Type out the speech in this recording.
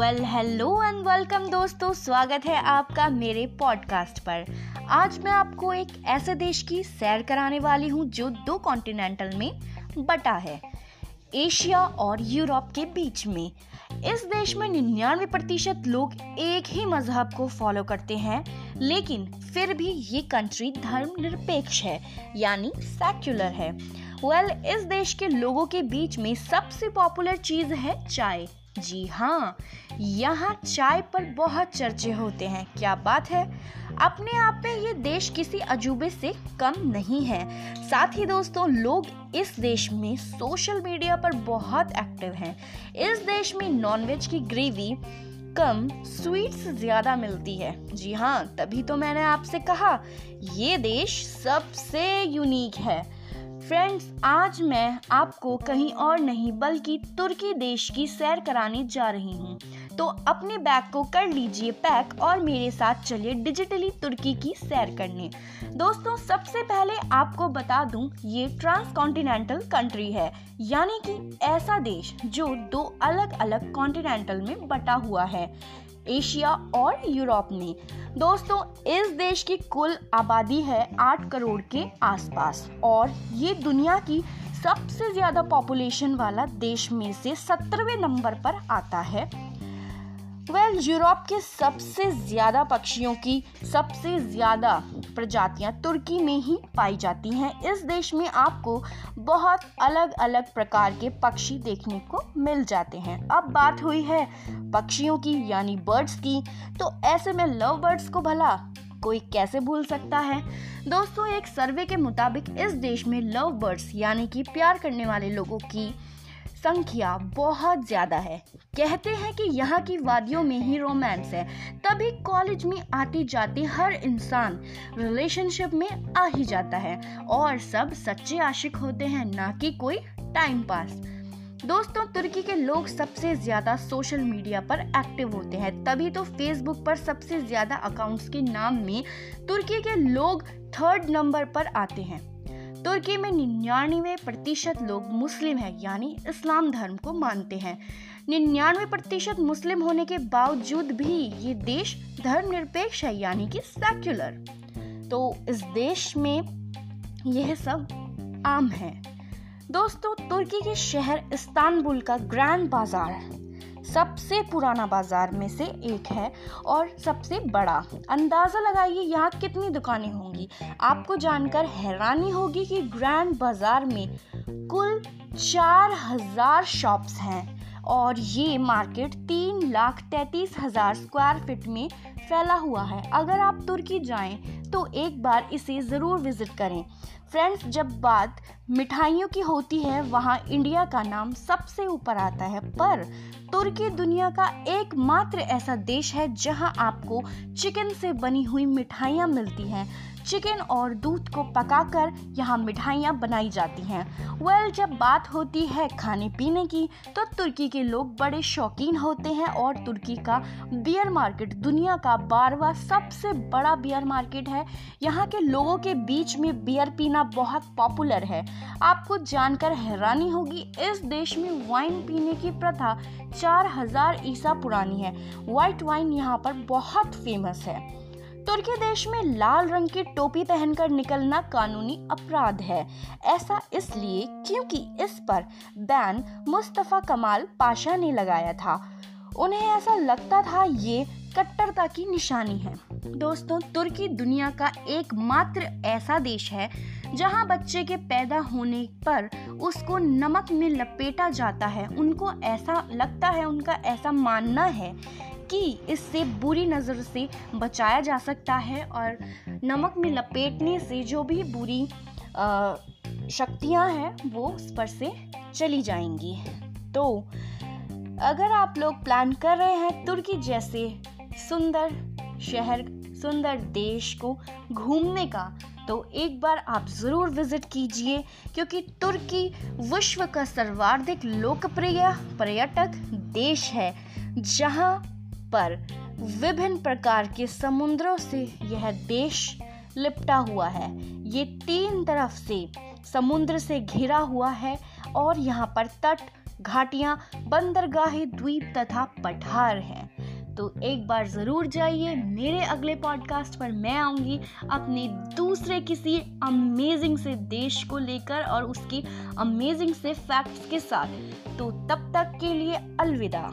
Well hello and welcome दोस्तों स्वागत है आपका मेरे पॉडकास्ट पर। आज मैं आपको एक ऐसे देश की सैर कराने वाली हूँ जो दो कॉन्टिनेंटल में बटा है एशिया और यूरोप के बीच में। इस देश में निन्यानवे प्रतिशत लोग एक ही मज़हब को फॉलो करते हैं लेकिन फिर भी ये कंट्री धर्म निरपेक्ष है यानी सेक्युलर है। वेल well, इस देश के लोगों के बीच में सबसे पॉपुलर चीज़ है चाय। जी हाँ यहाँ चाय पर बहुत चर्चे होते हैं। क्या बात है? अपने आप में ये देश किसी अजूबे से कम नहीं है। साथ ही दोस्तों, लोग इस देश में सोशल मीडिया पर बहुत एक्टिव हैं। इस देश में नॉनवेज की ग्रेवी कम, स्वीट्स ज़्यादा मिलती है। जी हाँ तभी तो मैंने आपसे कहा, ये देश सबसे यूनिक है। फ्रेंड्स आज मैं आपको कहीं और नहीं, बल्कि तुर्की देश की सैर कराने जा रही हूँ। तो अपने बैग को कर लीजिए पैक और मेरे साथ चलिए डिजिटली तुर्की की सैर करने। दोस्तों, सबसे पहले आपको बता दूँ, ये ट्रांस कॉन्टिनेंटल कंट्री है। यानी कि ऐसा देश जो दो अलग अलग कॉन्टिनेंटल में बटा हुआ है। एशिया और यूरोप में। दोस्तों, इस देश की कुल आबादी है आठ करोड़ के आसपास और ये दुनिया की सबसे ज़्यादा पॉपुलेशन वाला देश में से सत्रहवें नंबर पर आता है। वेल well, यूरोप के सबसे ज़्यादा पक्षियों की सबसे ज़्यादा प्रजातियाँ तुर्की में ही पाई जाती हैं। इस देश में आपको बहुत अलग अलग प्रकार के पक्षी देखने को मिल जाते हैं। अब बात हुई है पक्षियों की यानी बर्ड्स की। तो ऐसे में लव बर्ड्स को भला कोई कैसे भूल सकता है? दोस्तों एक सर्वे के मुताबिक इस देश में लव बर्ड्स यानी कि प्यार करने वाले लोगों की संख्या बहुत ज़्यादा है। कहते हैं कि यहाँ की वादियों में ही रोमांस है। तभी कॉलेज में आती जाती हर इंसान रिलेशनशिप में आ ही जाता है और सब सच्चे आशिक होते हैं, ना कि कोई टाइम पास दोस्तों, तुर्की के लोग सबसे ज़्यादा सोशल मीडिया पर एक्टिव होते हैं। तभी तो फेसबुक पर सबसे ज़्यादा अकाउंट्स के नाम में तुर्की के लोग थर्ड नंबर पर आते हैं। तुर्की में निन्यानवे प्रतिशत लोग मुस्लिम हैं, यानी इस्लाम धर्म को मानते हैं। निन्यानवे प्रतिशत मुस्लिम होने के बावजूद भी ये देश धर्मनिरपेक्ष है, यानी कि सेक्युलर तो इस देश में यह सब आम है। दोस्तों, तुर्की के शहर इस्तानबुल का ग्रैंड बाज़ार सबसे पुराना बाज़ार में से एक है और सबसे बड़ा। अंदाज़ा लगाइए यहाँ कितनी दुकानें होंगी। आपको जानकर हैरानी होगी कि ग्रैंड बाज़ार में कुल चार हज़ार शॉप्स हैं और ये मार्केट तीन लाख तैतीस हज़ार स्क्वायर फीट में फैला हुआ है। अगर आप तुर्की जाएँ तो एक बार इसे ज़रूर विज़िट करें। फ्रेंड्स, जब बात मिठाइयों की होती है, वहाँ इंडिया का नाम सबसे ऊपर आता है। पर तुर्की दुनिया का एकमात्र ऐसा देश है, जहाँ आपको चिकन से बनी हुई मिठाइयाँ मिलती हैं। चिकन और दूध को पकाकर यहाँ मिठाइयाँ बनाई जाती हैं। वेल well, जब बात होती है खाने पीने की तो तुर्की के लोग बड़े शौकीन होते हैं और तुर्की का बियर मार्केट दुनिया का बारवा सबसे बड़ा बियर मार्केट है। यहाँ के लोगों के बीच में बियर पीना बहुत पॉपुलर है। आपको जानकर हैरानी होगी इस देश में वाइन पीने की प्रथा चार हज़ार ईसा पुरानी है। वाइट वाइन यहाँ पर बहुत फ़ेमस है। तुर्की देश में लाल रंग की टोपी पहनकर निकलना कानूनी अपराध है। ऐसा इसलिए क्योंकि इस पर बैन मुस्तफ़ा कमाल पाशा ने लगाया था। उन्हें ऐसा लगता था ये कट्टरता की निशानी है। दोस्तों, तुर्की दुनिया का एकमात्र ऐसा देश है जहाँ बच्चे के पैदा होने पर उसको नमक में लपेटा जाता है। उनको ऐसा लगता है, उनका ऐसा मानना है कि इससे बुरी नज़र से बचाया जा सकता है और नमक में लपेटने से जो भी बुरी शक्तियाँ हैं, वो उस पर से चली जाएँगी। तो अगर आप लोग प्लान कर रहे हैं तुर्की जैसे सुंदर शहर, सुंदर देश को घूमने का तो एक बार आप ज़रूर विज़िट कीजिए, क्योंकि तुर्की विश्व का सर्वाधिक लोकप्रिय पर्यटक देश है, जहाँ पर विभिन्न प्रकार के समुद्रों से यह देश लिपटा हुआ है। ये तीन तरफ़ से समुद्र से घिरा हुआ है और यहाँ पर तट, घाटियाँ, बंदरगाहें, द्वीप तथा पठार हैं। तो एक बार ज़रूर जाइए मेरे अगले पॉडकास्ट पर। मैं आऊँगी अपने दूसरे किसी अमेजिंग से देश को लेकर और उसकी अमेजिंग से फैक्ट्स के साथ। तो तब तक के लिए अलविदा।